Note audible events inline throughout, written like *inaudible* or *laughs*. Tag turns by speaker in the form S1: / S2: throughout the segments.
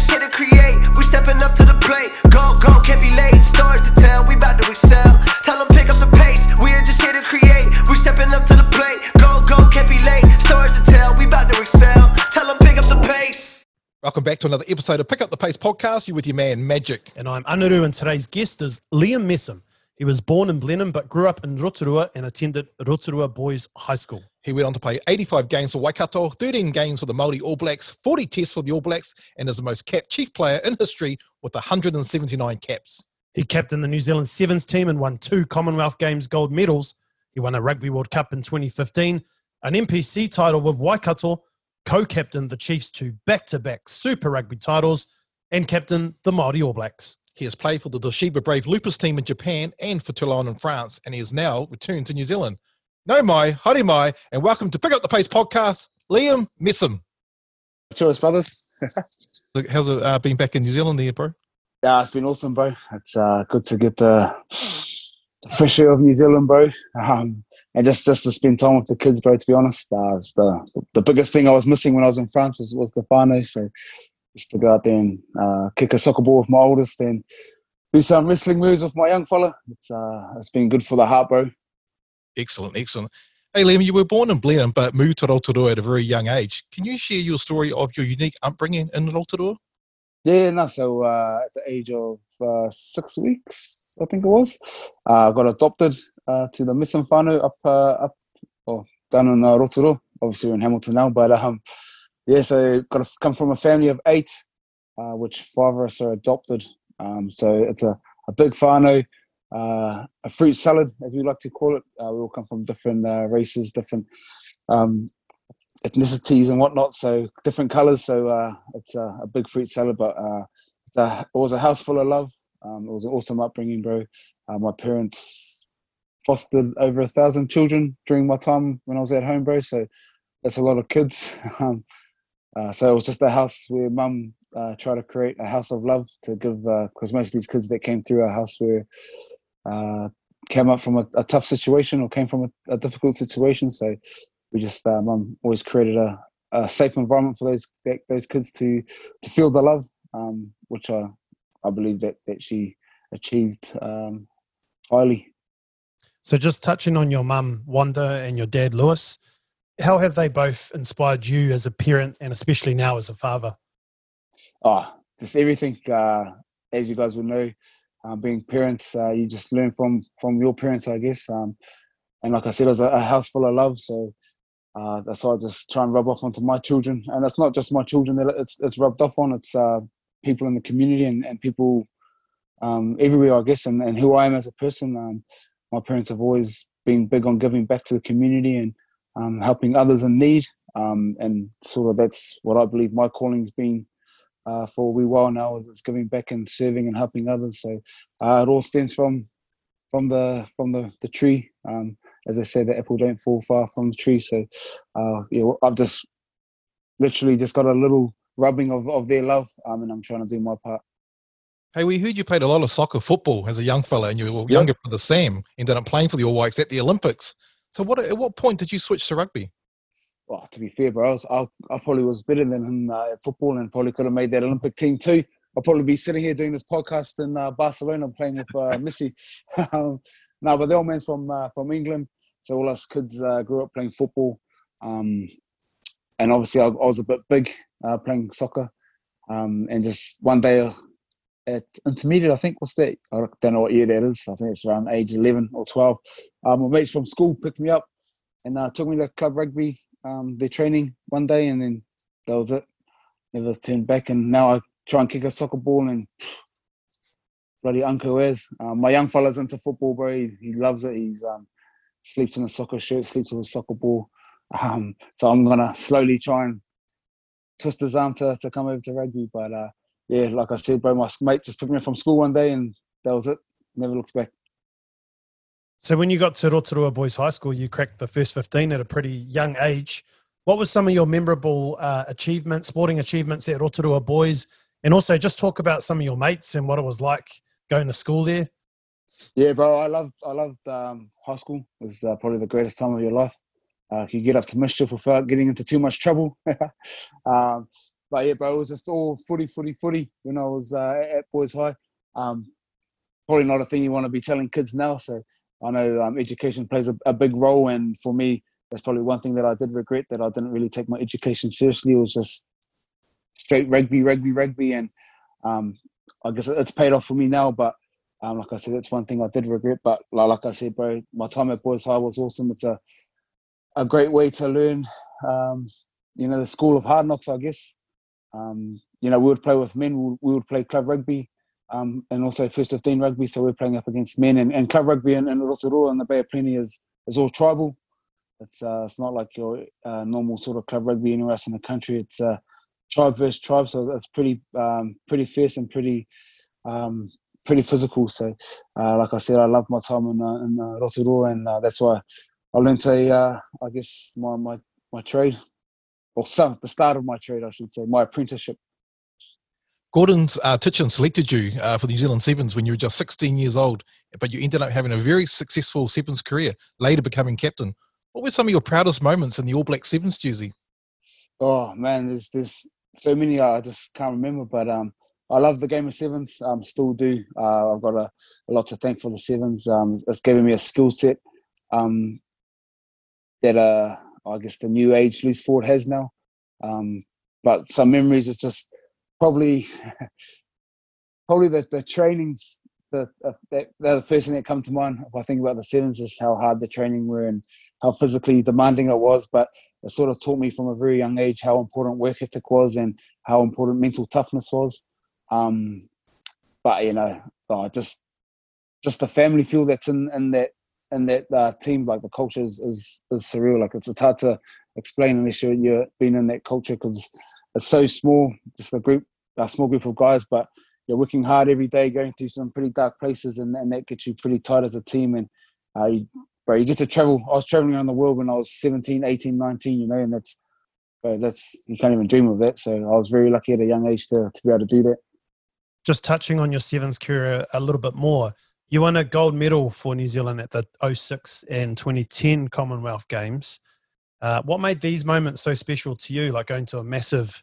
S1: just here to create. We stepping up to the plate. Go, go, can't be late. Stories to tell. We about to excel. Tell them pick up the pace. We're just here to create. We stepping up to the plate. Go, go, can't be late. Stories to tell. We about to excel. Tell them pick up the pace.
S2: Welcome back to another episode of Pick Up the Pace podcast. You're with your man Magic.
S3: And I'm Anuru, and today's guest is Liam Messam. He was born in Blenheim but grew up in Rotorua and attended Rotorua Boys High School.
S2: He went on to play 85 games for Waikato, 13 games for the Māori All Blacks, 40 tests for the All Blacks, and is the most capped chief player in history with 179 caps.
S3: He captained the New Zealand Sevens team and won two Commonwealth Games gold medals. He won a Rugby World Cup in 2015, an NPC title with Waikato, co captained the Chiefs to back to back Super Rugby titles, and captained the Māori All Blacks.
S2: He has played for the Toshiba Brave Lupus team in Japan and for Toulon in France, and he has now returned to New Zealand. Nau mai, haere mai, and welcome to Pick Up the Pace podcast, Liam Messam.
S4: Cheers, brothers. *laughs*
S2: How's it uh, been back in New Zealand there, bro?
S4: Yeah, it's been awesome, bro. It's uh, good to get the fresh air of New Zealand, bro. Um, and just just to spend time with the kids, bro. To be honest, uh, it's the the biggest thing I was missing when I was in France was, was the whānau. So just to go out there and uh, kick a soccer ball with my oldest and do some wrestling moves with my young fella. It's uh, it's been good for the heart, bro.
S2: Excellent, excellent. Hey, Liam, you were born in Blenheim but moved to Rotorua at a very young age. Can you share your story of your unique upbringing in Rotorua?
S4: Yeah, no. So uh, at the age of uh, six weeks, I think it was, uh, I got adopted uh, to the Messam whānau up uh, up oh, down in uh, Rotorua. Obviously, we're in Hamilton now, but um, yeah. So got to come from a family of eight, uh, which five of us are adopted. Um, so it's a, a big whānau, uh, a fruit salad, as we like to call it. Uh, we all come from different uh, races, different um, ethnicities and whatnot, so different colours. So uh, it's a, a, big fruit salad, but uh, a, it was a house full of love. Um, it was an awesome upbringing, bro. Uh, my parents fostered over a thousand children during my time when I was at home, bro. So that's a lot of kids. *laughs* um, uh, so it was just a house where mum uh, tried to create a house of love to give, because most of these kids that came through our house were uh, came up from a, a, tough situation or came from a, a difficult situation. So we just um, um, always created a, a, safe environment for those those kids to to feel the love, um, which I I believe that that she achieved um, highly.
S3: So just touching on your mum Wanda and your dad Lewis, how have they both inspired you as a parent and especially now as a father?
S4: Oh, just everything. Uh, as you guys will know, um, being parents, uh, you just learn from from your parents, I guess. Um, and like I said, it was a, a, house full of love, so uh, that's why I just try and rub off onto my children. And it's not just my children that it's it's rubbed off on; it's uh, people in the community and, and people um, everywhere, I guess. And, and who I am as a person. Um, my parents have always been big on giving back to the community and um, helping others in need. Um, and sort of that's what I believe my calling's been uh, for a wee while now is, it's giving back and serving and helping others. So uh, it all stems from from the from the the tree. Um, as I said, the apple don't fall far from the tree. So uh, yeah, I've just literally just got a little rubbing of, of their love, um, and I'm trying to do my part.
S2: Hey, we heard you played a lot of soccer football as a young fella, and your yep. younger brother Sam ended up playing for the All Whites at the Olympics. So, what at what point did you switch to rugby?
S4: Well, to be fair, bro, I, was, I, I probably was better than him uh, at football and probably could have made that Olympic team too. I'll probably be sitting here doing this podcast in uh, Barcelona playing with uh, *laughs* Messi. um, no, but the old man's from uh, from England, so all us kids uh, grew up playing football. Um, and obviously, I, I, was a bit big uh, playing soccer. Um, and just one day at intermediate, I think, what's that? I don't know what year that is. I think it's around age 11 or 12. Um, my mates from school picked me up and uh, took me to club rugby um, their training one day, and then that was it. Never turned back, and now I try and kick a soccer ball and *sighs* bloody Uncle is. Um, my young fella's into football, bro. He, he loves it. He's um, sleeps in a soccer shirt, sleeps with a soccer ball. Um, so I'm gonna slowly try and twist his arm to, to come over to rugby. But uh, yeah, like I said, bro, my mate just picked me up from school one day, and that was it. Never looked back.
S3: So when you got to Rotorua Boys High School, you cracked the first 15 at a pretty young age. What was some of your memorable uh, achievements, sporting achievements at Rotorua Boys? And also just talk about some of your mates and what it was like going to school there.
S4: Yeah, bro, I loved I loved um, high school. It was uh, probably the greatest time of your life. Uh, you get up to mischief without getting into too much trouble. *laughs* um, but yeah, bro, it was just all footy, footy, footy when I was uh, at Boys High. Um, probably not a thing you want to be telling kids now. So I know um, education plays a, a, big role, and for me, that's probably one thing that I did regret that I didn't really take my education seriously. It was just straight rugby, rugby, rugby, and um, I guess it's paid off for me now. But um, like I said, that's one thing I did regret. But like, like I said, bro, my time at Boys High was awesome. It's a a great way to learn, um, you know, the school of hard knocks, I guess. Um, you know, we would play with men, we, we would play club rugby um, and also first 15 rugby. So we're playing up against men and, and club rugby in, in Rotorua and the Bay of Plenty is, is all tribal. It's uh, it's not like your uh, normal sort of club rugby anywhere else in the country. It's uh, tribe versus tribe, so it's pretty um, pretty fierce and pretty um, pretty physical. So, uh, like I said, I love my time in, uh, in uh, Rotorua, and that's why I learned a, I guess my my my trade or some the start of my trade, I should say, my apprenticeship.
S2: Gordon's uh, Tietjens selected you uh, for the New Zealand Sevens when you were just 16 years old, but you ended up having a very successful Sevens career, later becoming captain. What were some of your proudest moments in the All Black Sevens jersey?
S4: Oh man, there's there's so many I just can't remember, but um, I love the game of sevens. Um, still do. Uh, I've got a, a, lot to thank for the sevens. Um, it's given me a skill set um, that uh, I guess the new age loose forward has now. Um, but some memories is just probably probably the, the trainings the, uh, they're the first thing that come to mind if I think about the sevens is how hard the training were and how physically demanding it was. But it sort of taught me from a very young age how important work ethic was and how important mental toughness was. Um, but you know, oh, just just the family feel that's in, in that and that uh, team, like the culture is, is, is surreal. Like it's, it's hard to explain unless you're, you're been in that culture because it's so small, just a group, a small group of guys, but you're working hard every day, going through some pretty dark places, and, and that gets you pretty tight as a team. And uh, you, bro, you get to travel. I was traveling around the world when I was 17, 18, 19, you know, and that's, bro, that's you can't even dream of that. So I was very lucky at a young age to, to be able to do that.
S3: Just touching on your sevens career a little bit more, you won a gold medal for New Zealand at the 06 and 2010 Commonwealth Games. Uh, what made these moments so special to you, like going to a massive,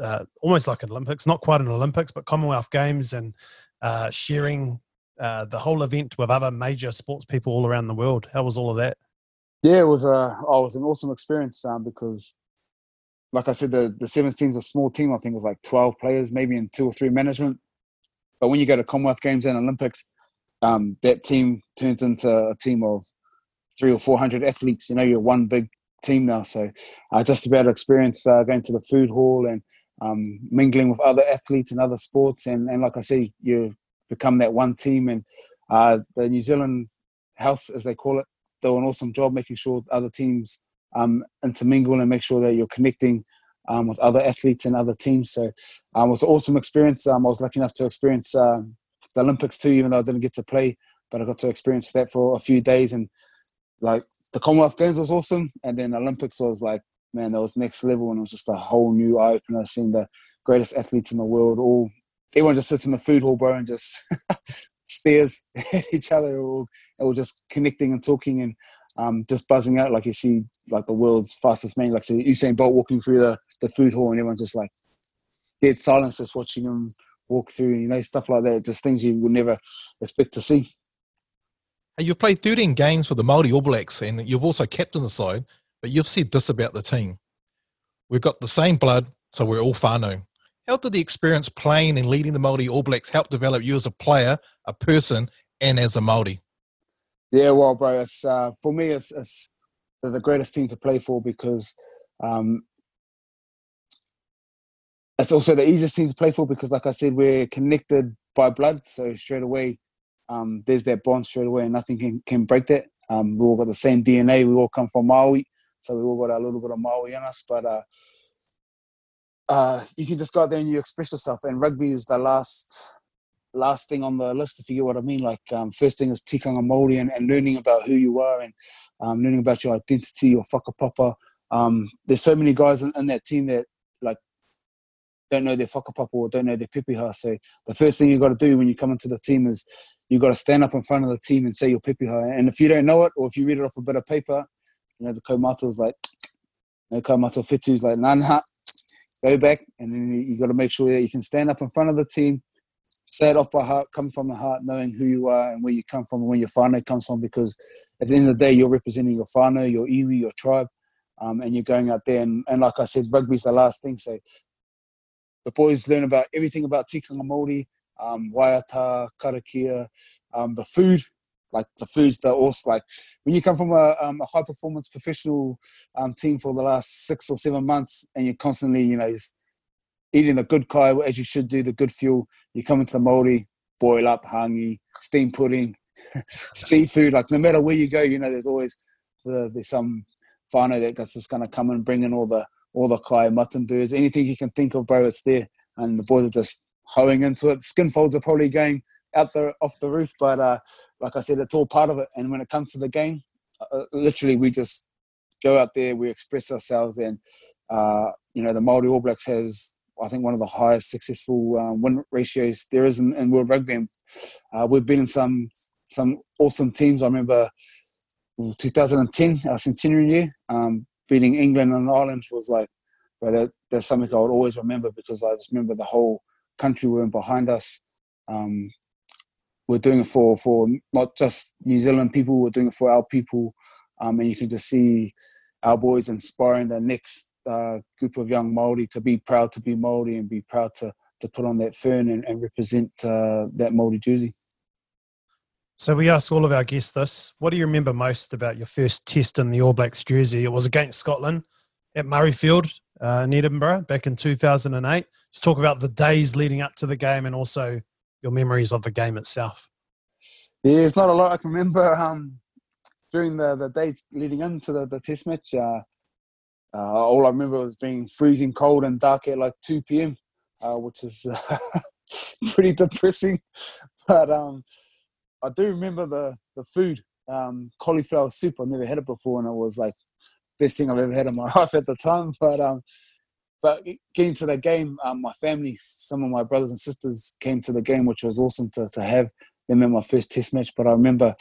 S3: uh, almost like an Olympics, not quite an Olympics, but Commonwealth Games and uh, sharing uh, the whole event with other major sports people all around the world? How was all of that?
S4: Yeah, it was, a, oh, it was an awesome experience um, because, like I said, the, the sevens team's a small team. I think it was like 12 players, maybe in two or three management. But when you go to Commonwealth Games and Olympics, um, that team turns into a team of three or four hundred athletes. You know, you're one big team now. So uh, just to be able to experience uh, going to the food hall and um, mingling with other athletes and other sports, and, and like I say, you become that one team. And uh, the New Zealand House, as they call it, do an awesome job making sure other teams um, intermingle and make sure that you're connecting um, with other athletes and other teams. So um, it was an awesome experience. Um, I was lucky enough to experience um, the Olympics too, even though I didn't get to play, but I got to experience that for a few days. And like the Commonwealth Games was awesome, and then Olympics was like, man, that was next level, and it was just a whole new eye opener. Seeing the greatest athletes in the world, all everyone just sits in the food hall, bro, and just *laughs* stares *laughs* at each other, or, or just connecting and talking and um, just buzzing out. Like you see, like the world's fastest man, like see Usain Bolt walking through the, the food hall, and everyone just like dead silence, just watching him walk through, you know, stuff like that. Just things you would never expect to see.
S2: Hey, you've played 13 games for the Māori All Blacks and you've also captained the side, but you've said this about the team. We've got the same blood, so we're all whānau. How did the experience playing and leading the Māori All Blacks help develop you as a player, a person, and as a Māori?
S4: Yeah, well, bro, it's, uh, for me, it's, it's the greatest team to play for because um, it's also the easiest team to play for because, like I said, we're connected by blood. So straight away, um, there's that bond straight away, and nothing can, can break that. Um, we all got the same DNA. We all come from Maui, so we all got a little bit of Maui in us. But uh, uh, you can just go out there and you express yourself. And rugby is the last last thing on the list, if you get what I mean. Like um, first thing is tikanga Māori and, and learning about who you are and um, learning about your identity, your whakapapa. Um, there's so many guys in, in that team that don't know their whakapapa or don't know their pepeha. So the first thing you got to do when you come into the team is you got to stand up in front of the team and say your pepeha. And if you don't know it, or if you read it off a bit of paper, you know the kaumato is like, you know, kaumato fitu is like, nah, nah, go back, and then you got to make sure that you can stand up in front of the team, say it off by heart, come from the heart, knowing who you are and where you come from and where your whānau comes from. Because at the end of the day, you're representing your whānau, your iwi, your tribe, um, and you're going out there. And, and like I said, rugby's the last thing. So the boys learn about everything about tikanga Māori, um, waiata, karakia, um, the food, like the foods that also like when you come from a, um, a high performance professional um, team for the last six or seven months and you're constantly you know eating the good kai as you should do the good fuel you come into the Māori boil up hangi steam pudding *laughs* seafood like no matter where you go you know there's always the, there's some whānau that's just going to come and bring in all the all the kai mutton birds anything you can think of bro it's there and the boys are just hoeing into it skin folds are probably going out the off the roof. But uh, like I said, it's all part of it. And when it comes to the game, uh, uh, literally we just go out there, we express ourselves, and uh, you know the Maori All Blacks has. I think one of the highest successful um, win ratios there is in, in World Rugby. And, uh, we've been in some some awesome teams. I remember 2010, our centenary year, um, beating England and Ireland was like, well, that, that's something I would always remember because I just remember the whole country were behind us. Um, we're doing it for for not just New Zealand people, we're doing it for our people, um, and you can just see our boys inspiring the next uh, group of young Maori to be proud to be Maori and be proud to to put on that fern and, and represent uh, that Maori jersey.
S3: So we ask all of our guests this: What do you remember most about your first test in the All Blacks jersey? It was against Scotland at Murrayfield uh, in Edinburgh back in 2008. Let's talk about the days leading up to the game and also your memories of the game itself?
S4: Yeah, it's not a lot I can remember um, during the, the days leading into the, the test match. Uh, uh, all I remember was being freezing cold and dark at like 2 p.m., uh, which is *laughs* pretty depressing. But um, I do remember the, the food um, cauliflower soup. I've never had it before, and it was like best thing I've ever had in my *laughs* life at the time. But um, but getting to the game, um, my family, some of my brothers and sisters came to the game, which was awesome to, to have them in my first test match. But I remember,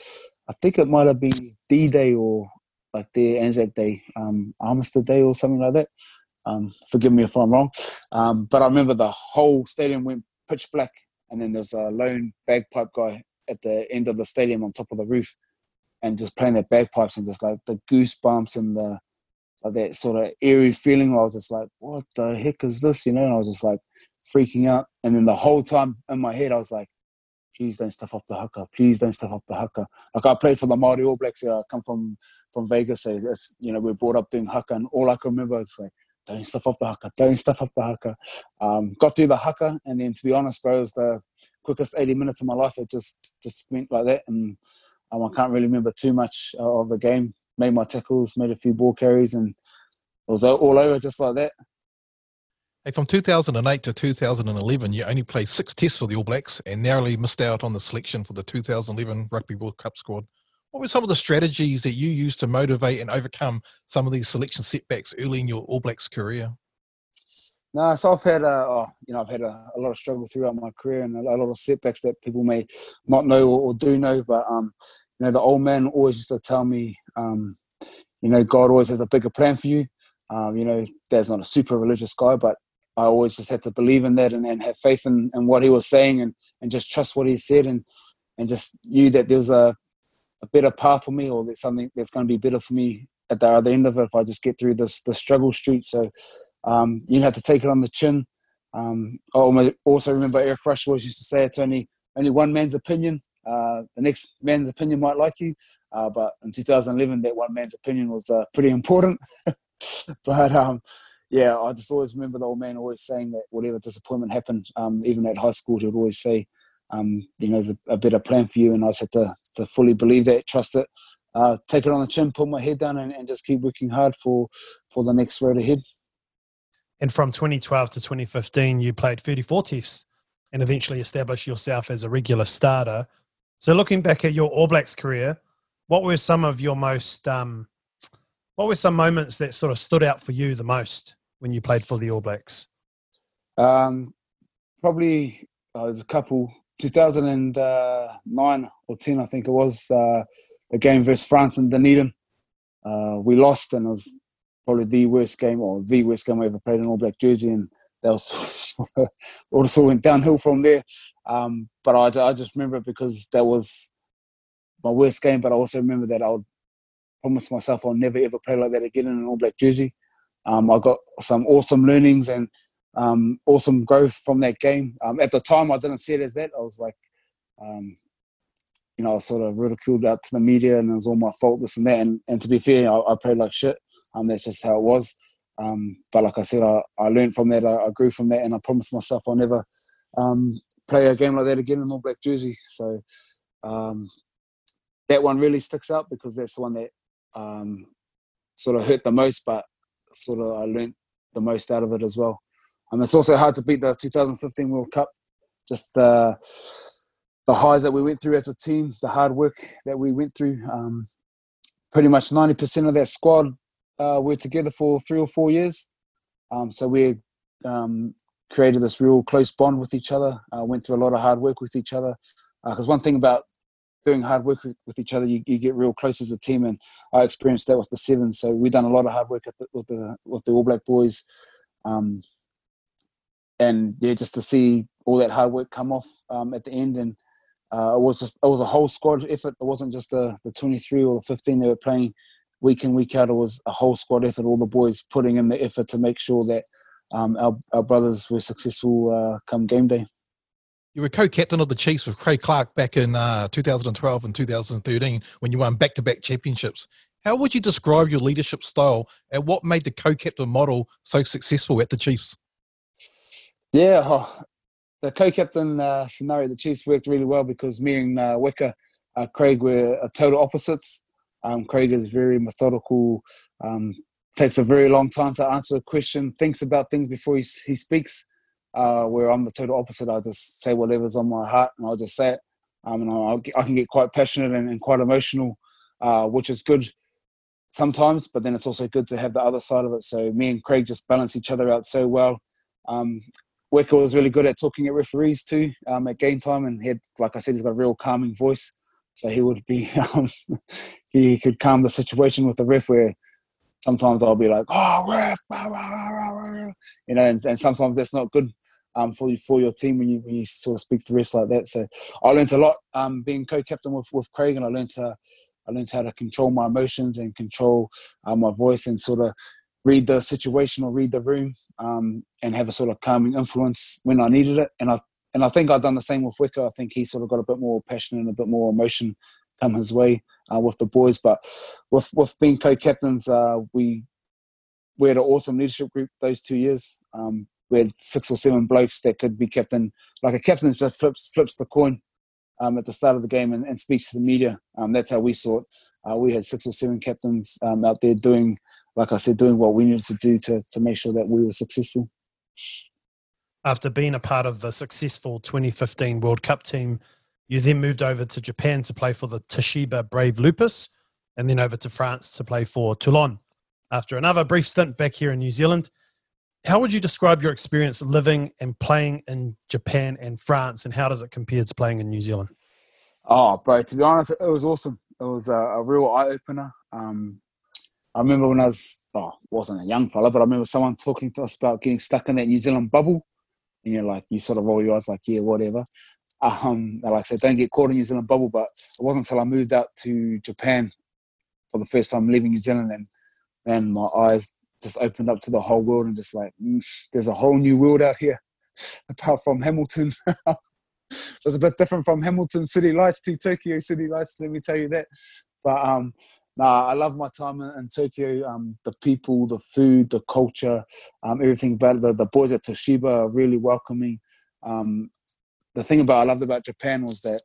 S4: I think it might have been D Day or like their Anzac Day, um, Armistice Day or something like that. Um, forgive me if I'm wrong. Um, but I remember the whole stadium went pitch black, and then there's a lone bagpipe guy at the end of the stadium on top of the roof, and just playing the bagpipes and just like the goosebumps and the like that sort of eerie feeling where I was just like, what the heck is this? You know, and I was just like freaking out. And then the whole time in my head, I was like, please don't stuff up the haka. Please don't stuff up the haka. Like I played for the Māori All Blacks. I come from from Vegas. So that's you know we're brought up doing haka, and all I can remember is like, don't stuff up the haka. Don't stuff up the haka. Um, got through the haka, and then to be honest, bro, it was the quickest 80 minutes of my life. It just just went like that, and um, I can't really remember too much of the game made my tackles, made a few ball carries, and it was all over just like that.
S2: Hey, from 2008 to 2011, you only played six tests for the All Blacks and narrowly missed out on the selection for the 2011 Rugby World Cup squad. What were some of the strategies that you used to motivate and overcome some of these selection setbacks early in your All Blacks career?
S4: No, so I've had, uh, oh, you know, I've had a, a, lot of struggle throughout my career and a, lot of setbacks that people may not know or, or do know. But um, you know, the old man always used to tell me, um, you know, God always has a bigger plan for you. Um, you know, Dad's not a super religious guy, but I always just had to believe in that and, and have faith in, in what he was saying and, and just trust what he said and, and just knew that there's a, a better path for me or that something that's going to be better for me at the other end of it if I just get through this the struggle street. So um, you had to take it on the chin. Um, I also remember Eric Rush always used to say it's only only one man's opinion. Uh, the next man's opinion might like you, uh, but in 2011, that one man's opinion was uh, pretty important. *laughs* but um, yeah, I just always remember the old man always saying that whatever disappointment happened, um, even at high school, he would always say, um, you know, there's a, better plan for you. And I just had to, to fully believe that, trust it, uh, take it on the chin, put my head down, and, and just keep working hard for for the next road ahead.
S3: And from 2012 to 2015, you played 34 tests and eventually established yourself as a regular starter. So, looking back at your All Blacks career, what were some of your most, um, what were some moments that sort of stood out for you the most when you played for the All Blacks?
S4: Um, probably uh, there's a couple. 2009 or 10, I think it was, uh, the game versus France in Dunedin. Uh, we lost, and it was probably the worst game or the worst game I ever played in All Black jersey, and that was *laughs* sort of, also went downhill from there. Um, but I, I just remember it because that was my worst game. But I also remember that I would promise myself I'll never ever play like that again in an All Black jersey. Um, I got some awesome learnings and um, awesome growth from that game. Um, at the time, I didn't see it as that. I was like, um, you know, I was sort of ridiculed out to the media, and it was all my fault, this and that. And, and to be fair, I, I played like shit. Um, that's just how it was. Um, but like I said, I, I learned from that. I, I grew from that, and I promised myself I'll never um, play a game like that again in all black jersey. So um, that one really sticks out because that's the one that um, sort of hurt the most, but sort of I learned the most out of it as well. And it's also hard to beat the 2015 World Cup. Just uh, the highs that we went through as a team, the hard work that we went through. Um, pretty much 90% of that squad uh, were together for three or four years. Um, so we um, created this real close bond with each other, uh, went through a lot of hard work with each other. Because uh, one thing about doing hard work with, each other, you, you, get real close as a team, and I experienced that with the Seven. So we've done a lot of hard work the, with the with the All Black boys, um, and yeah, just to see all that hard work come off um, at the end, and uh, it was just it was a whole squad effort. It wasn't just the the 23 or the 15 they were playing week in week out. It was a whole squad effort. All the boys putting in the effort to make sure that um, our our brothers were successful uh, come game day.
S2: You were co-captain of the Chiefs with Craig Clarke back in uh, 2012 and 2013 when you won back-to-back championships. How would you describe your leadership style and what made the co-captain model so successful at the Chiefs?
S4: Yeah, oh, the co-captain uh, scenario, the Chiefs worked really well because me and uh, Wicker, uh, Craig were total opposites. Um, Craig is very methodical, um, takes a very long time to answer a question, thinks about things before he, he speaks. Uh, where I'm the total opposite. I just say whatever's on my heart and I'll just say it. Um, and I'll, I can get quite passionate and, and quite emotional, uh, which is good sometimes, but then it's also good to have the other side of it. So me and Craig just balance each other out so well. Um, Wicker was really good at talking at referees too um, at game time, and he had, like I said, he's got a real calming voice. So he would be, *laughs* um, he could calm the situation with the ref. Where sometimes I'll be like, "Oh, ref," you know, and, and sometimes that's not good um, for you for your team when you when you sort of speak to rest like that. So I learned a lot um, being co-captain with, with Craig, and I learned to I learned how to control my emotions and control uh, my voice and sort of read the situation or read the room um, and have a sort of calming influence when I needed it. And I and I think I've done the same with Wicker. I think he sort of got a bit more passion and a bit more emotion come his way uh, with the boys. But with with being co-captains, uh, we we had an awesome leadership group those two years. Um, we had six or seven blokes that could be captain. Like a captain just flips flips the coin um, at the start of the game and, and speaks to the media. Um, that's how we saw it. Uh, we had six or seven captains um, out there doing like I said, doing what we needed to do to, to make sure that we were successful.
S3: After being a part of the successful 2015 World Cup team, you then moved over to Japan to play for the Toshiba Brave Lupus and then over to France to play for Toulon. After another brief stint back here in New Zealand, how would you describe your experience living and playing in Japan and France, and how does it compare to playing in New Zealand?
S4: Oh, bro, to be honest, it was awesome. It was a, a real eye opener. Um, I remember when I was, oh, wasn't a young fella, but I remember someone talking to us about getting stuck in that New Zealand bubble. And you're like, you sort of roll your eyes like, yeah, whatever. Um, like I said, don't get caught in New Zealand bubble. But it wasn't until I moved out to Japan for the first time leaving New Zealand and, and my eyes just opened up to the whole world and just like, mm, there's a whole new world out here *laughs* apart from Hamilton. *laughs* it was a bit different from Hamilton City Lights to Tokyo City Lights, let me tell you that. But um, nah, I love my time in, Tokyo. Um, the people, the food, the culture, um, everything about. The, the boys at Toshiba are really welcoming. Um, the thing about I loved about Japan was that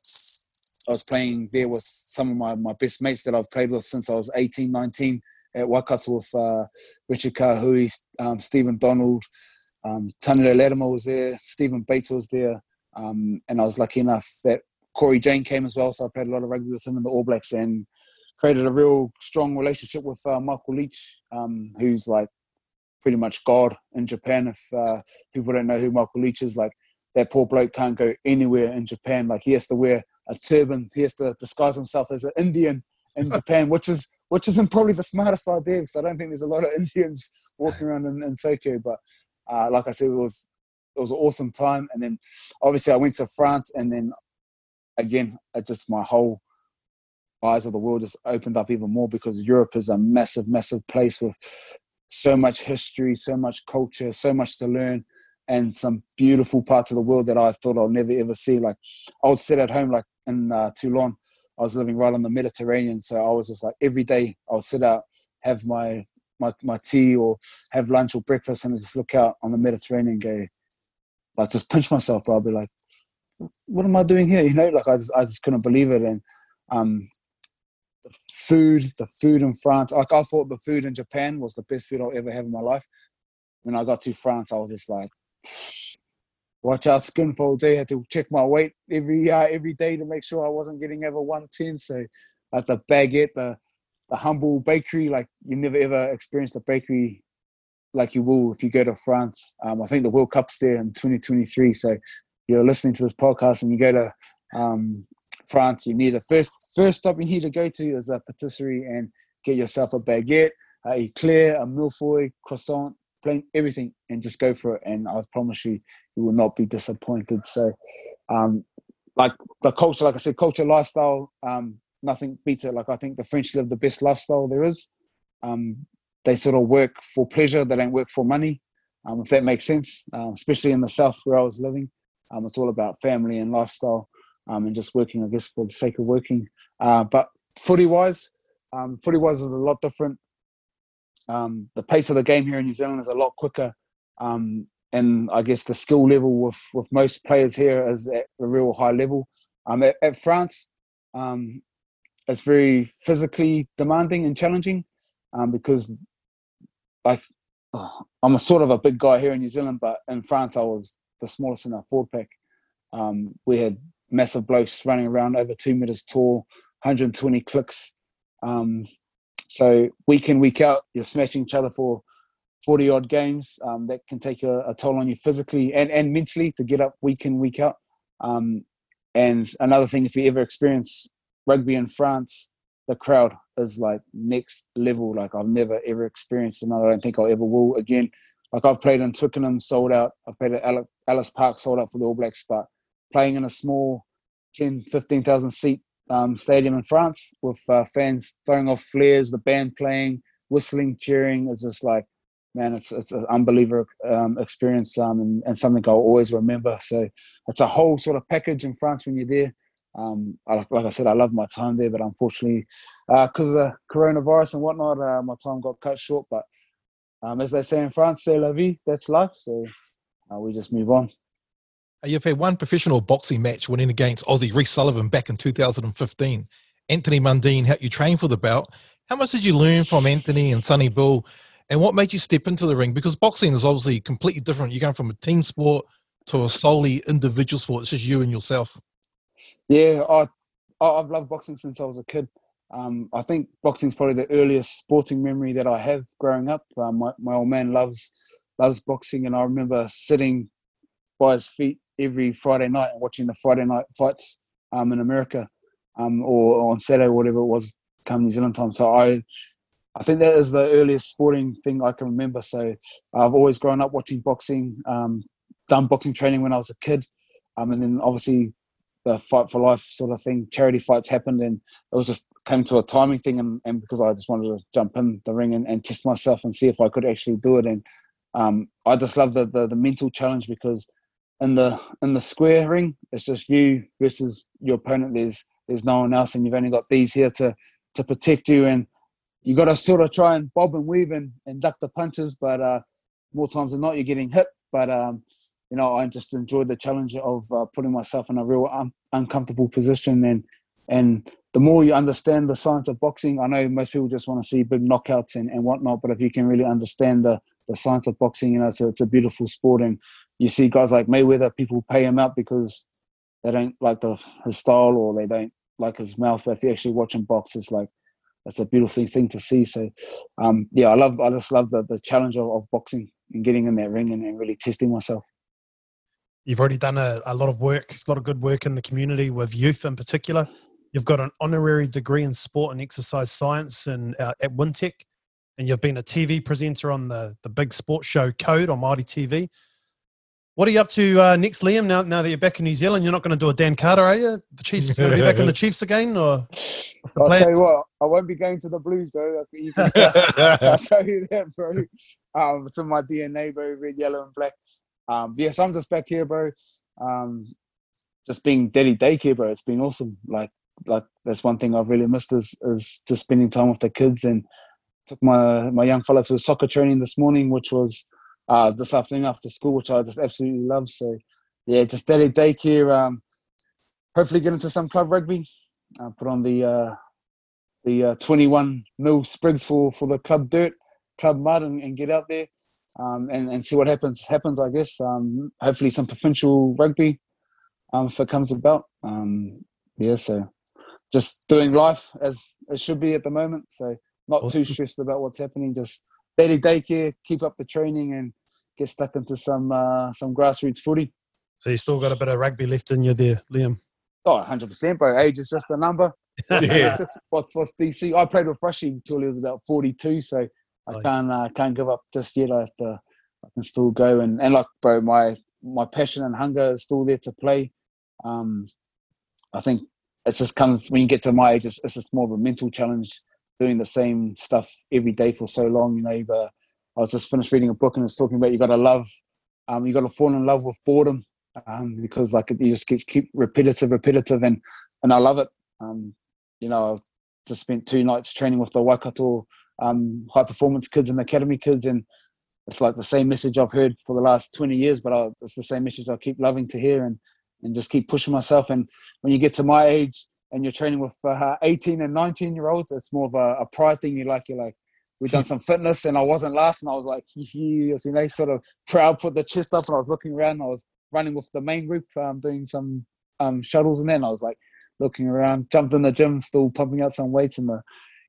S4: I was playing there with some of my, my best mates that I've played with since I was 18, 19 at Waikato with uh, Richard Kahui, um, Stephen Donald, um, Tanerau Latimer was there, Stephen Bates was there, um, and I was lucky enough that Cory Jane came as well, so I played a lot of rugby with him in the All Blacks, and created a real strong relationship with uh, Michael Leitch, um, who's like pretty much God in Japan. If uh, people don't know who Michael Leitch is, like that poor bloke can't go anywhere in Japan. Like he has to wear a turban, he has to disguise himself as an Indian in *laughs* Japan, which is which isn't probably the smartest idea because I don't think there's a lot of Indians walking around in, in Tokyo. But uh, like I said, it was it was an awesome time. And then obviously I went to France, and then again, it just my whole eyes of the world just opened up even more because Europe is a massive, massive place with so much history, so much culture, so much to learn, and some beautiful parts of the world that I thought I'll never ever see. Like I would sit at home, like in uh, Toulon, I was living right on the Mediterranean, so I was just like every day I would sit out, have my my my tea or have lunch or breakfast, and I just look out on the Mediterranean, go like just pinch myself. But I'll be like, what am I doing here? You know, like I just I just couldn't believe it, and um, food, the food in France. Like I thought the food in Japan was the best food I'll ever have in my life. When I got to France, I was just like, *sighs* watch out, skinfold day. I had to check my weight every uh, every day to make sure I wasn't getting over 110. So at the baguette, the the humble bakery, like you never ever experienced a bakery like you will if you go to France. Um, I think the World Cup's there in 2023. So you're listening to this podcast and you go to um, France, you need a first first stop you need to go to is a patisserie and get yourself a baguette, a eclair, a millefeuille, croissant, plain everything, and just go for it. And I promise you, you will not be disappointed. So, um, like the culture, like I said, culture, lifestyle, um, nothing beats it. Like I think the French live the best lifestyle there is. Um, they sort of work for pleasure. They don't work for money. Um, if that makes sense, uh, especially in the south where I was living, um, it's all about family and lifestyle um, and just working, I guess, for the sake of working. Uh, but footy wise, um, footy wise is a lot different. Um, the pace of the game here in New Zealand is a lot quicker. Um, and I guess the skill level with, with most players here is at a real high level. Um, at, at France, um, it's very physically demanding and challenging um, because, like, oh, I'm a sort of a big guy here in New Zealand, but in France I was the smallest in our forward pack. We had massive blokes running around over two meters tall, 120 clicks. Um, so week in, week out, you're smashing each other for 40 odd games. Um, that can take a, a, toll on you physically and, and mentally to get up week in, week out. Um, and another thing, if you ever experience rugby in France, the crowd is like next level. Like I've never ever experienced, and I don't think I'll ever will again. Like I've played in Twickenham, sold out. I've played at Ellis Park, sold out for the All Blacks, but playing in a small 10, 15,000 seat um, stadium in France with uh, fans throwing off flares, the band playing, whistling, cheering. It's just like, man, it's it's an unbelievable um, experience um, and, and something I'll always remember. So it's a whole sort of package in France when you're there. Um, I, like I said, I love my time there, but unfortunately, because uh, of the coronavirus and whatnot, uh, my time got cut short. But um, as they say in France, c'est la vie, that's life. So uh, we just move on.
S2: You've had one professional boxing match winning against Aussie Rhys Sullivan back in 2015. Anthony Mundine helped you train for the bout. How much did you learn from Anthony and Sonny Bill? And what made you step into the ring? Because boxing is obviously completely different. You're going from a team sport to a solely individual sport. It's just you and yourself.
S4: Yeah, I, I've loved boxing since I was a kid. Um, I think boxing is probably the earliest sporting memory that I have growing up. Uh, my, my old man loves loves boxing, and I remember sitting by his feet every Friday night and watching the Friday night fights um, in America um, or, on Saturday, whatever it was, come New Zealand time. So I, I think that is the earliest sporting thing I can remember. So I've always grown up watching boxing, um, done boxing training when I was a kid, um, and then obviously the fight for life sort of thing, charity fights happened, and it was just came to a timing thing, and, and because I just wanted to jump in the ring and, and test myself and see if I could actually do it, and um, I just love the, the the mental challenge because in the in the square ring. It's just you versus your opponent. There's there's no one else, and you've only got these here to to protect you. And you got to sort of try and bob and weave and, and duck the punches. But uh, more times than not, you're getting hit. But um, you know, I just enjoyed the challenge of uh, putting myself in a real un- uncomfortable position and and the more you understand the science of boxing, I know most people just want to see big knockouts and, and whatnot, but if you can really understand the, the science of boxing, you know, it's a, it's a beautiful sport. And you see guys like Mayweather, people pay him out because they don't like the, his style or they don't like his mouth. But if you actually watch him box, it's like, that's a beautiful thing to see. So, um, yeah, I love, I just love the, the challenge of, of boxing and getting in that ring and, and really testing myself.
S3: You've already done a, a lot of work, a lot of good work in the community with youth in particular You've got an honorary degree in sport and exercise science and uh, at Wintec, and you've been a TV presenter on the the big sports show Code on Māori TV. What are you up to uh, next, Liam? Now, now that you're back in New Zealand, you're not going to do a Dan Carter, are you? The Chiefs going to be back in the *laughs* Chiefs again, or
S4: I'll
S3: plan-
S4: tell you what, I won't be going to the Blues, bro. You can tell. *laughs* I'll tell you that, bro. Um, it's in my DNA, bro. Red, yellow, and black. Um, yes, I'm just back here, bro. Um, just being daddy daycare, bro. It's been awesome. Like, like that's one thing I've really missed is is just spending time with the kids. And took my my young fella to the soccer training this morning, which was uh, this afternoon after school, which I just absolutely love. So, yeah, just daddy daycare. Um, hopefully get into some club rugby. Uh, put on the uh, the uh, 21 mil sprigs for for the club dirt, club mud, and, and get out there um, and and see what happens. Happens, I guess. Um, hopefully, some provincial rugby um, if it comes about. Um, yeah, so just doing life as it should be at the moment. So not too stressed about what's happening. Just daily daycare, keep up the training, and get stuck into some uh, some grassroots footy.
S3: so you still got a bit of rugby left in you there, Liam?
S4: Oh, 100%, bro. Age is just a number. *laughs*
S2: Yeah.
S4: What's, what's DC? I played with Rushy until he was about 42, so I
S3: Oh,
S4: can't uh, can't give up just yet. I have to, I can still go and and like, bro, my my passion and hunger is still there to play. Um, I think it just comes when you get to my age. It's, it's just more of a mental challenge doing the same stuff every day for so long. You know, uh, I was just finished reading a book and it's talking about you got to love, um, you got to fall in love with boredom um, because like you just keep keep repetitive, repetitive, and and I love it. Um, you know, I just spent two nights training with the Waikato um, high performance kids and academy kids, and it's like the same message I've heard for the last 20 years, but I, it's the same message I keep loving to hear and, and just keep pushing myself. And when you get to my age and you're training with uh, 18 and 19 year olds, it's more of a, a pride thing. You like, you're like, we've done *laughs* some fitness and I wasn't last, and I was like, you know, sort of proud, put the chest up, and I was looking around. I was running with the main group, um, doing some um, shuttles, and then I was like looking around, jumped in the gym, still pumping out some weights, and the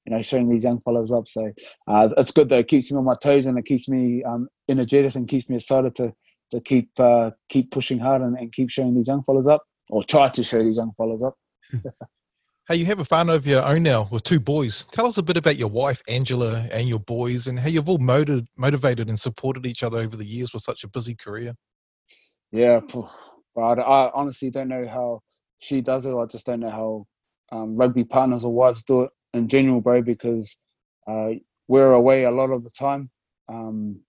S4: you know, showing these young fellows up. So uh, it's good though. It keeps me on my toes and it keeps me um, energetic and keeps me excited to to keep uh, keep pushing hard and, and keep showing these young fellas up or try to show these young fellas up. *laughs*
S2: Hey, you have a farm of your own now with two boys. Tell us a bit about your wife, Angela, and your boys, and how you've all motivated, motivated and supported each other over the years with such a busy career.
S4: Yeah, but I, I honestly don't know how she does it. I just don't know how um, rugby partners or wives do it in general, bro. Because uh, we're away a lot of the time. Um,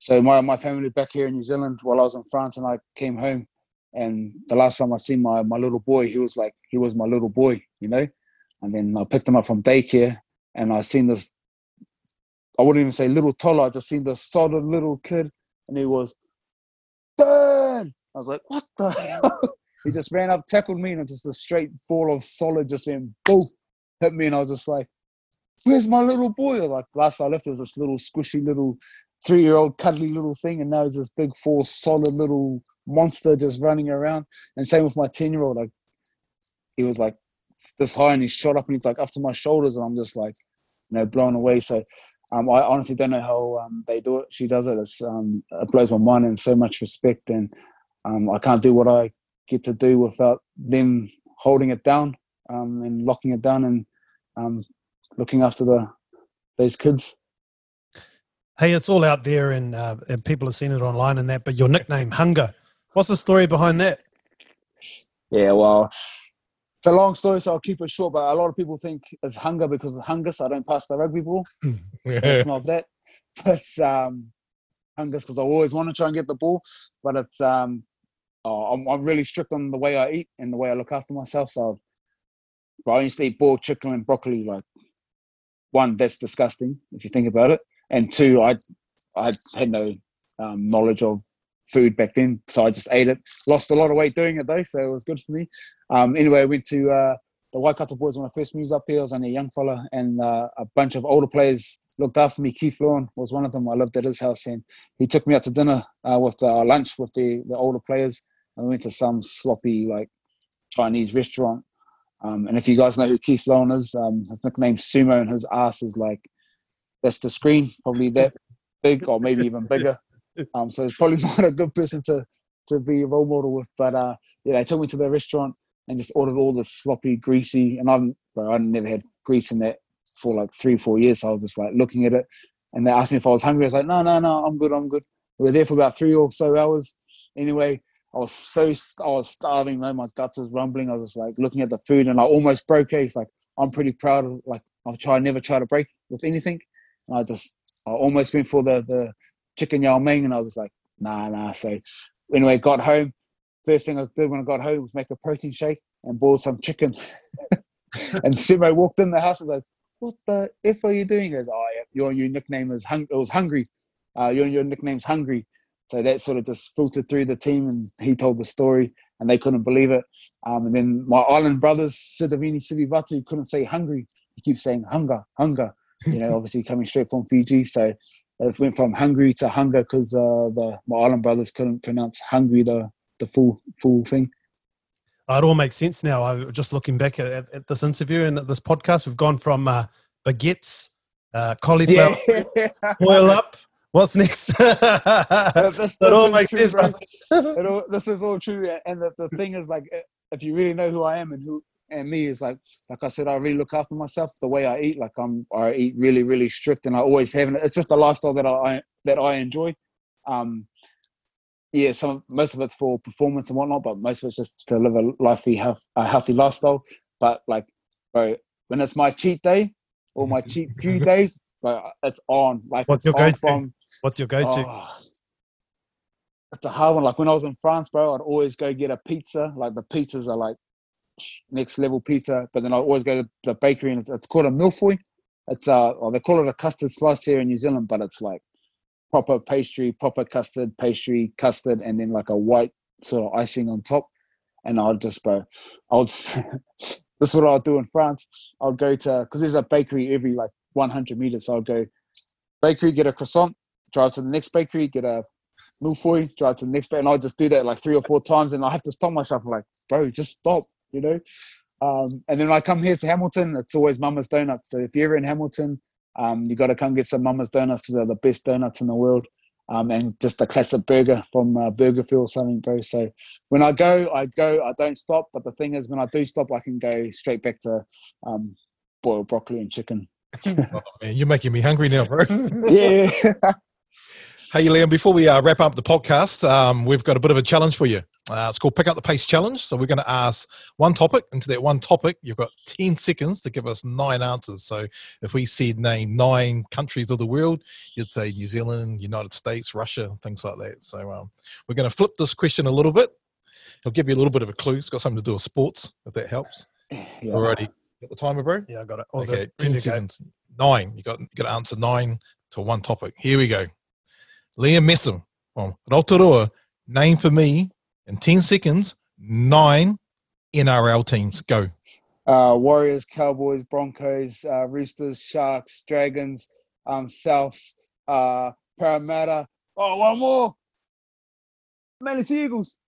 S4: so my my family back here in New Zealand while I was in France, and I came home, and the last time I seen my my little boy, he was like he was my little boy, you know. And then I picked him up from daycare, and I seen this. I wouldn't even say little toddler. I just seen this solid little kid, and he was Dad! I was like, what the hell? *laughs* he just ran up, tackled me, and just a straight ball of solid just went boom, hit me, and I was just like, where's my little boy? Like last I left, it was this little squishy little three-year-old cuddly little thing, and now it's this big four solid little monster just running around. And same with my ten-year-old. Like he was like this high, and he shot up, and he's like up to my shoulders, and I'm just like, you know, blown away. So um, I honestly don't know how um, they do it. She does it. Um, it blows my mind and so much respect. And um, I can't do what I get to do without them holding it down um, and locking it down and um, looking after the those kids.
S3: Hey, it's all out there, and uh, and people have seen it online and that. But your nickname, Hunger, what's the story behind that?
S4: Yeah, well, it's a long story, so I'll keep it short. But a lot of people think it's hunger because of hunger, so I don't pass the rugby ball. it's not that. *laughs* But um, hunger because I always want to try and get the ball. But it's um, oh, I'm, I'm really strict on the way I eat and the way I look after myself. So I used to eat boiled chicken and broccoli. Like one, that's disgusting if you think about it, and two, I I had no um, knowledge of food back then, so I just ate it. Lost a lot of weight doing it though, so it was good for me. Um, anyway, I went to uh, the Waikato boys when I first moved up here. I was only a young fella, and uh, a bunch of older players looked after me. Keith Lawn was one of them. I lived at his house, and he took me out to dinner uh, with the uh, lunch with the the older players. And we went to some sloppy like Chinese restaurant. Um, and if you guys know who Keith Lawn is, um, his nickname's Sumo, and his ass is like that's the screen, probably that *laughs* big or maybe even bigger. Um, so it's probably *laughs* not a good person to to be a role model with. But uh, yeah, they took me to the restaurant. and just ordered all the sloppy, greasy. And I'm, bro, I never had grease in that for like three, four years. So I was just like looking at it, and they asked me if I was hungry. I was like, no, no, no, I'm good, I'm good. We were there for about three or so hours. Anyway, I was so I was starving, man. My guts was rumbling. I was just like looking at the food, and I almost broke. It's like I'm pretty proud of. Like I've tried, never try to break with anything. And I just, I almost went for the the chicken yao ming, and I was just like, nah, nah. So anyway, got home. First thing I did when I got home was make a protein shake and boil some chicken. *laughs* and Simo walked in the house and goes, "What the f are you doing?" He goes, "Oh, yeah, your your nickname is hung. It was hungry. Uh, your your nickname's hungry." So that sort of just filtered through the team, and he told the story, and they couldn't believe it. Um, and then my island brothers, Sitiveni Sivivatu, couldn't say hungry. He keeps saying hunger, hunger. You know, obviously coming straight from Fiji. So it went from hungry to hunger because uh, the my island brothers couldn't pronounce hungry the the full full thing.
S3: Oh, it all makes sense now. I just looking back at, at this interview and this podcast. We've gone from uh, baguettes, uh, cauliflower,
S4: Yeah. *laughs*
S3: boil up. What's next? *laughs*
S4: this, this
S3: all makes
S4: true,
S3: sense,
S4: bro. *laughs* all, this is all true, and the, the thing is, like, if you really know who I am and who and me is like, like I said, I really look after myself. The way I eat, like I'm, I eat really, really strict, and I always have. It's just a lifestyle that I that I enjoy. Um, yeah, some most of it's for performance and whatnot, but most of it's just to live a healthy, a healthy lifestyle. But like, bro, when it's my cheat day or my cheat *laughs* few days, bro, it's on. Like,
S3: What's your go-to?
S4: from
S3: What's your go-to?
S4: Oh, it's a hard one. Like when I was in France, bro, I'd always go get a pizza. Like the pizzas are like next level pizza, but then I always go to the bakery and it's, called a milfoy. It's uh, they call it a custard slice here in New Zealand, but it's like proper pastry, proper custard, pastry, custard, and then like a white sort of icing on top. And I'll just, bro, I'll. *laughs* this is what I'll do in France. I'll go to because there's a bakery every like 100 meters. So I'll go bakery, get a croissant, drive to the next bakery, get a milfoy, drive to the next bakery, and I'll just do that like three or four times, and I have to stop myself. I'm like, bro, just stop, you know. Um, and then when I come here to Hamilton, it's always Mama's Donuts. So if you're ever in Hamilton, um, you got to come get some Mama's Donuts because they're the best donuts in the world. Um, and just a classic burger from uh, BurgerFuel or something, bro. So when I go, I go, I don't stop. But the thing is, when I do stop, I can go straight back to um, boiled broccoli and chicken. *laughs*
S2: Oh, man, you're making me hungry now, bro. *laughs*
S4: Yeah. *laughs*
S2: Hey, Liam, before we uh, wrap up the podcast, um, we've got a bit of a challenge for you. Uh, it's called Pick Up the Pace Challenge. So we're going to ask one topic. And to that one topic, you've got 10 seconds to give us nine answers. So if we said name nine countries of the world, you'd say New Zealand, United States, Russia, things like that. So um, we're going to flip this question a little bit. It'll give you a little bit of a clue. It's got something to do with sports, if that helps.
S4: yeah.
S2: Alrighty. Got the timer, bro?
S3: Yeah, I got it. All
S2: okay,
S3: good.
S2: 10
S3: Ready to go.
S2: seconds. Nine. You got, you got to answer nine to one topic. Here we go. Liam Messam from Rotorua, name for me in 10 seconds, nine NRL teams. Go.
S4: uh, Warriors, Cowboys, Broncos, uh, Roosters, Sharks, Dragons, um, Souths, uh, Parramatta. Oh, one more. Manly Eagles.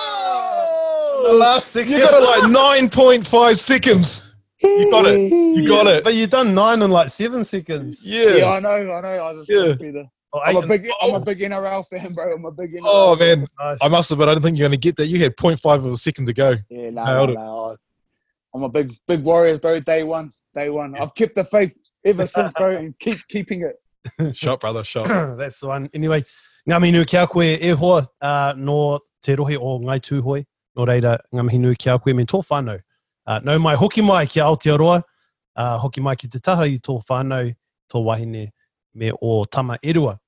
S4: Oh!
S3: The last second.
S2: You got it like 9.5 seconds. You got it. You got *laughs* it.
S3: But you've done nine in like seven seconds.
S4: Yeah,
S2: Yeah.
S4: I know, I know. I was just
S2: Yeah.
S4: yeah. Be
S3: Oh,
S4: I'm a big, I'm a big NRL fan, bro. I'm a big NRL.
S2: Oh,
S4: fan.
S2: man.
S3: Nice.
S2: I must have, but I don't think you're going to get that. You had 0.5 of a second to go.
S4: Yeah, nah,
S2: Nailed
S4: nah,
S2: it.
S4: I'm a big, big Warriors, bro. Day one, day one. I've kept the faith ever since, bro, and keep keeping it. *laughs*
S2: Shot, brother. Shot. *clears throat*
S3: That's the one. Anyway, ngā mihi nui kia koe e hoa uh, no te rohe o Ngāi Tūhoe. No reira, ngā mihi nui kia koe me tō whānau. Uh, nau mai hoki mai ki Aotearoa, uh, hoki mai ki te taha i tō whānau, tō wahine me o Tama Erua.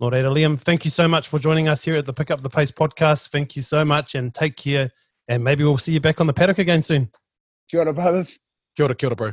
S3: No reira, Liam, thank you so much for joining us here at the Pick Up the Pace podcast. Thank you so much and take care. And maybe we'll see you back on the paddock again soon.
S4: Kia ora, brothers.
S2: Kia ora, kia ora, bro.